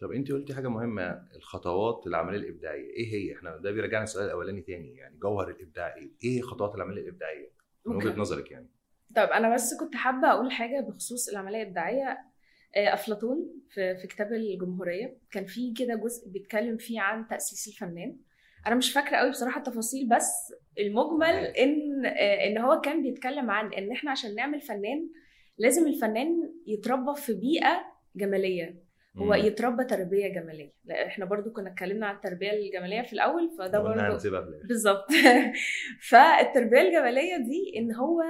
طب انت قلتي حاجة مهمة الخطوات العملية الإبداعية إيه هي؟ إحنا ده بيرجعنا السؤال الأولاني تاني يعني جوهر الابداع إيه إيه خطوات العملية الإبداعية؟ من. وجهة نظرك يعني. طب أنا بس كنت حابة أقول حاجة بخصوص العملية الإبداعية. آه، أفلاطون في في كتاب الجمهورية كان في كده جزء بيتكلم فيه عن تأسيس الفنان. أنا مش فاكرة قوي بصراحة التفاصيل بس المجمل إن آه، إن هو كان بيتكلم عن إن إحنا عشان نعمل فنان لازم الفنان يتربى في بيئة جمالية. هو مم. يتربى تربية جمالية. لا، إحنا برضو كنا اتكلمنا عن التربية الجمالية في الأول فده برضو بالظبط. فالتربية الجمالية دي إن هو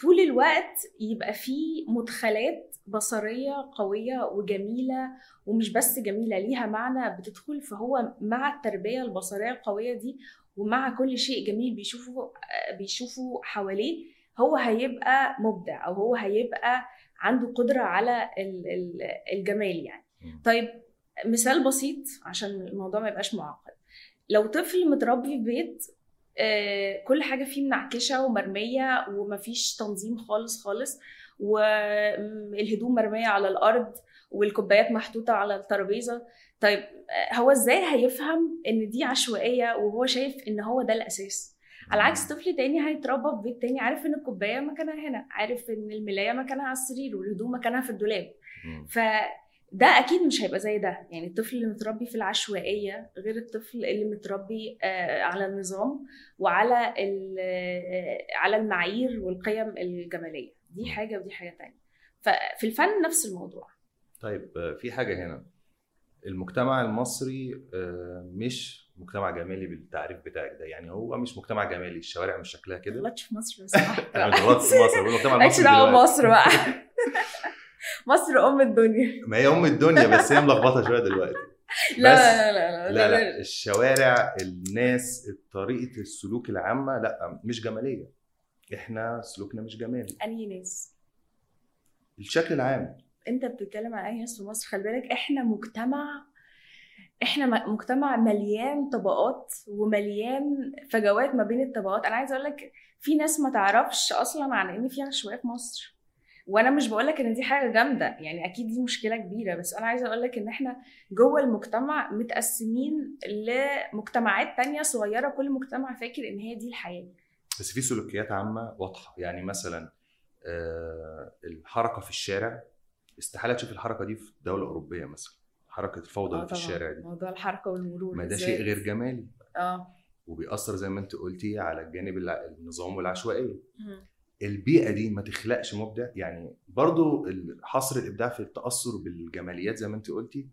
طول الوقت يبقى فيه مدخلات بصرية قوية وجميلة ومش بس جميلة ليها معنى بتدخل. فهو مع التربية البصرية القوية دي ومع كل شيء جميل بيشوفه بيشوفه حواليه هو هيبقى مبدع أو هو هيبقى عنده قدرة على ال- ال- الجمال يعني. طيب مثال بسيط عشان الموضوع ما يبقاش معقد. لو طفل متربي في بيت آه، كل حاجة فيه منعكشة ومرمية ومفيش تنظيم خالص خالص والهدوم مرمية على الأرض والكوبايات محطوطة على الترابيزة. طيب آه، هو إزاي هيفهم إن دي عشوائية وهو شايف إن هو ده الأساس؟ على عكس طفل تاني هيتربى في بيت تاني عارف إن الكوباية مكانها هنا عارف إن الملاية مكانها على السرير والهدوم مكانها في الدولاب. مم. فده أكيد مش هيبقى زي ده. يعني الطفل اللي متربي في العشوائية غير الطفل اللي متربي آه، على النظام وعلى ال- آه، على المعايير والقيم الجمالية. دي. حاجة ودي حاجة تانية. ففي الفن نفس الموضوع. طيب آه، في حاجة هنا. المجتمع المصري آه، مش مجتمع جمالي بالتعريف بتاعك ده. يعني هو مش مجتمع جمالي الشوارع مش شكلها ما كده تغلطش في مصر سمحت أنا في مصر المجتمع المصري دعوة. بمصر بقى. مصر أم الدنيا. ما هي أم الدنيا بس هي ملخبطة شوية دلوقتي. لا بس- لا لا لا لا. الشوارع الناس طريقة السلوك العامة لا مش جمالية. إحنا سلوكنا مش جمالي. أنهي ناس؟ الشكل العام. انت بتتكلم عن أي ناس في مصر خلي بالك إحنا مجتمع إحنا مجتمع مليان طبقات ومليان فجوات ما بين الطبقات. أنا عايزة أقول لك في ناس ما تعرفش أصلا عن إن في عشوائية في مصر. وأنا مش بقول لك إن دي حاجة جامدة يعني أكيد دي مشكلة كبيرة بس أنا عايزة أقول لك إن إحنا جوه المجتمع متقسمين لمجتمعات تانية صغيرة كل مجتمع فاكر إن هي دي الحياة. بس في سلوكيات عامة واضحة. يعني مثلا آه، الحركة في الشارع استحالة تشوف الحركة دي في دولة أوروبية مثلا حركة الفوضى آه اللي في طبعاً. الشارع دي موضوع الحركة والمرور ما ده. شيء غير جمالي آه وبيأثر زي ما انت قلتي على الجانب النظام والعشوائية. البيئة دي ما تخلقش مبدع يعني برضو حصر الإبداع في التأثر بالجماليات زي ما انت قلتي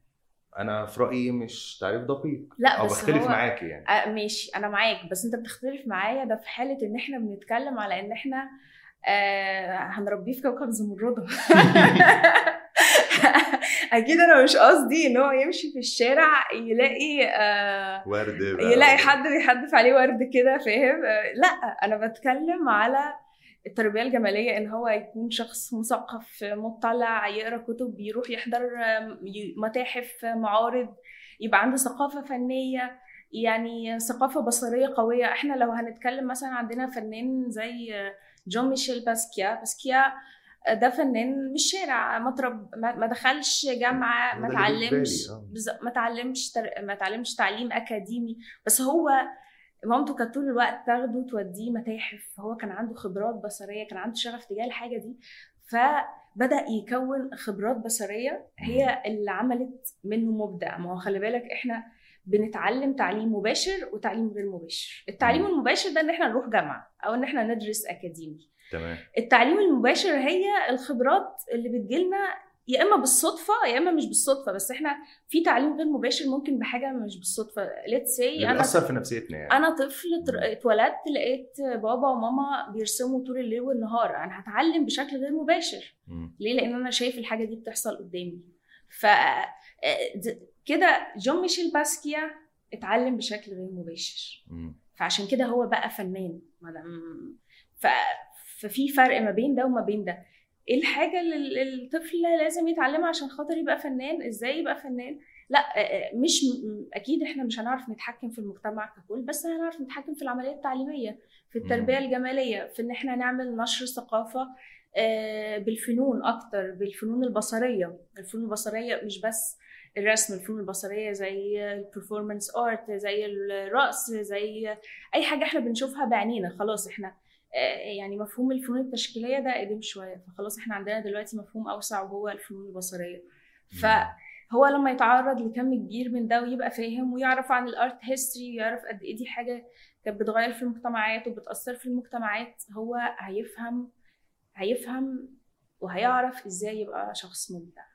أنا في رأيي مش تعريف دقيق لا أو بختلف هو معاكي يعني آه ماشي أنا معاك بس انت بتختلف معايا ده في حالة إن إحنا بنتكلم على إن إحنا آه هنربيه في كوكب زمردة. أكيد أنا مش قصدي إن هو يمشي في الشارع يلاقي آه ورد بقى. يلاقي حد بيحدف عليه ورد كده فاهم؟ آه لا أنا بتكلم على التربية الجمالية إن هو يكون شخص مثقف مطلع يقرأ كتب يروح يحضر متاحف معارض يبقى عنده ثقافة فنية. يعني ثقافة بصرية قوية. إحنا لو هنتكلم مثلا عندنا فنان زي جون ميشيل باسكيا باسكيا ده فنان مش شارع ما ترب ما دخلش جامعة ما تعلمش آه. ما تعلمش. ما تعلمش تعليم أكاديمي. بس هو مامته كانت طول الوقت تاخده توديه متاحف. هو كان عنده خبرات بصرية كان عنده شغف تجاه الحاجة دي. فبدأ يكون خبرات بصرية هي اللي عملت منه مبدع. ما هو خلي بالك إحنا بنتعلم تعليم مباشر وتعليم غير مباشر. التعليم. المباشر ده إن إحنا نروح جامعة أو إن إحنا ندرس أكاديمي. تمام. التعليم المباشر هي الخبرات اللي بتجيلنا يا إما بالصدفة يا إما مش بالصدفة بس إحنا في تعليم غير مباشر ممكن بحاجة مش بالصدفة. let's say أنا بيأثر في نفسيتنا يعني. أنا طفل اتولدت لقيت بابا وماما بيرسموا طول الليل والنهار أنا هتعلم بشكل غير مباشر. مم. ليه؟ لأن أنا شايف الحاجة دي بتحصل قدامي. ف آه، كده جون ميشيل باسكيا اتعلم بشكل غير مباشر. فعشان كده هو بقى فنان ف... ففي فرق ما بين ده وما بين ده. إيه الحاجة اللي ال- الطفل لازم يتعلمها عشان خاطر يبقى فنان؟ إزاي يبقى فنان؟ لا آه، آه، مش أكيد إحنا مش هنعرف نتحكم في المجتمع ككل بس هنعرف نتحكم في العملية التعليمية في التربية. الجمالية في إن إحنا نعمل نشر ثقافة بالفنون أكتر بالفنون البصرية. الفنون البصرية مش بس الرسم الفنون البصرية زي ال performance art زي الرقص زي أي حاجة إحنا بنشوفها بعينينا خلاص إحنا آه، يعني مفهوم الفنون التشكيلية ده قديم شوية. فخلاص إحنا عندنا دلوقتي مفهوم أوسع وهو الفنون البصرية. فهو لما يتعرض لكم كبير من ده ويبقى فاهم ويعرف عن الأرت هيستوري ويعرف قد إيه دي حاجة كانت بتغير في المجتمعات وبتأثر في المجتمعات هو هيفهم هيفهم وهيعرف إزاي يبقى شخص مبدع.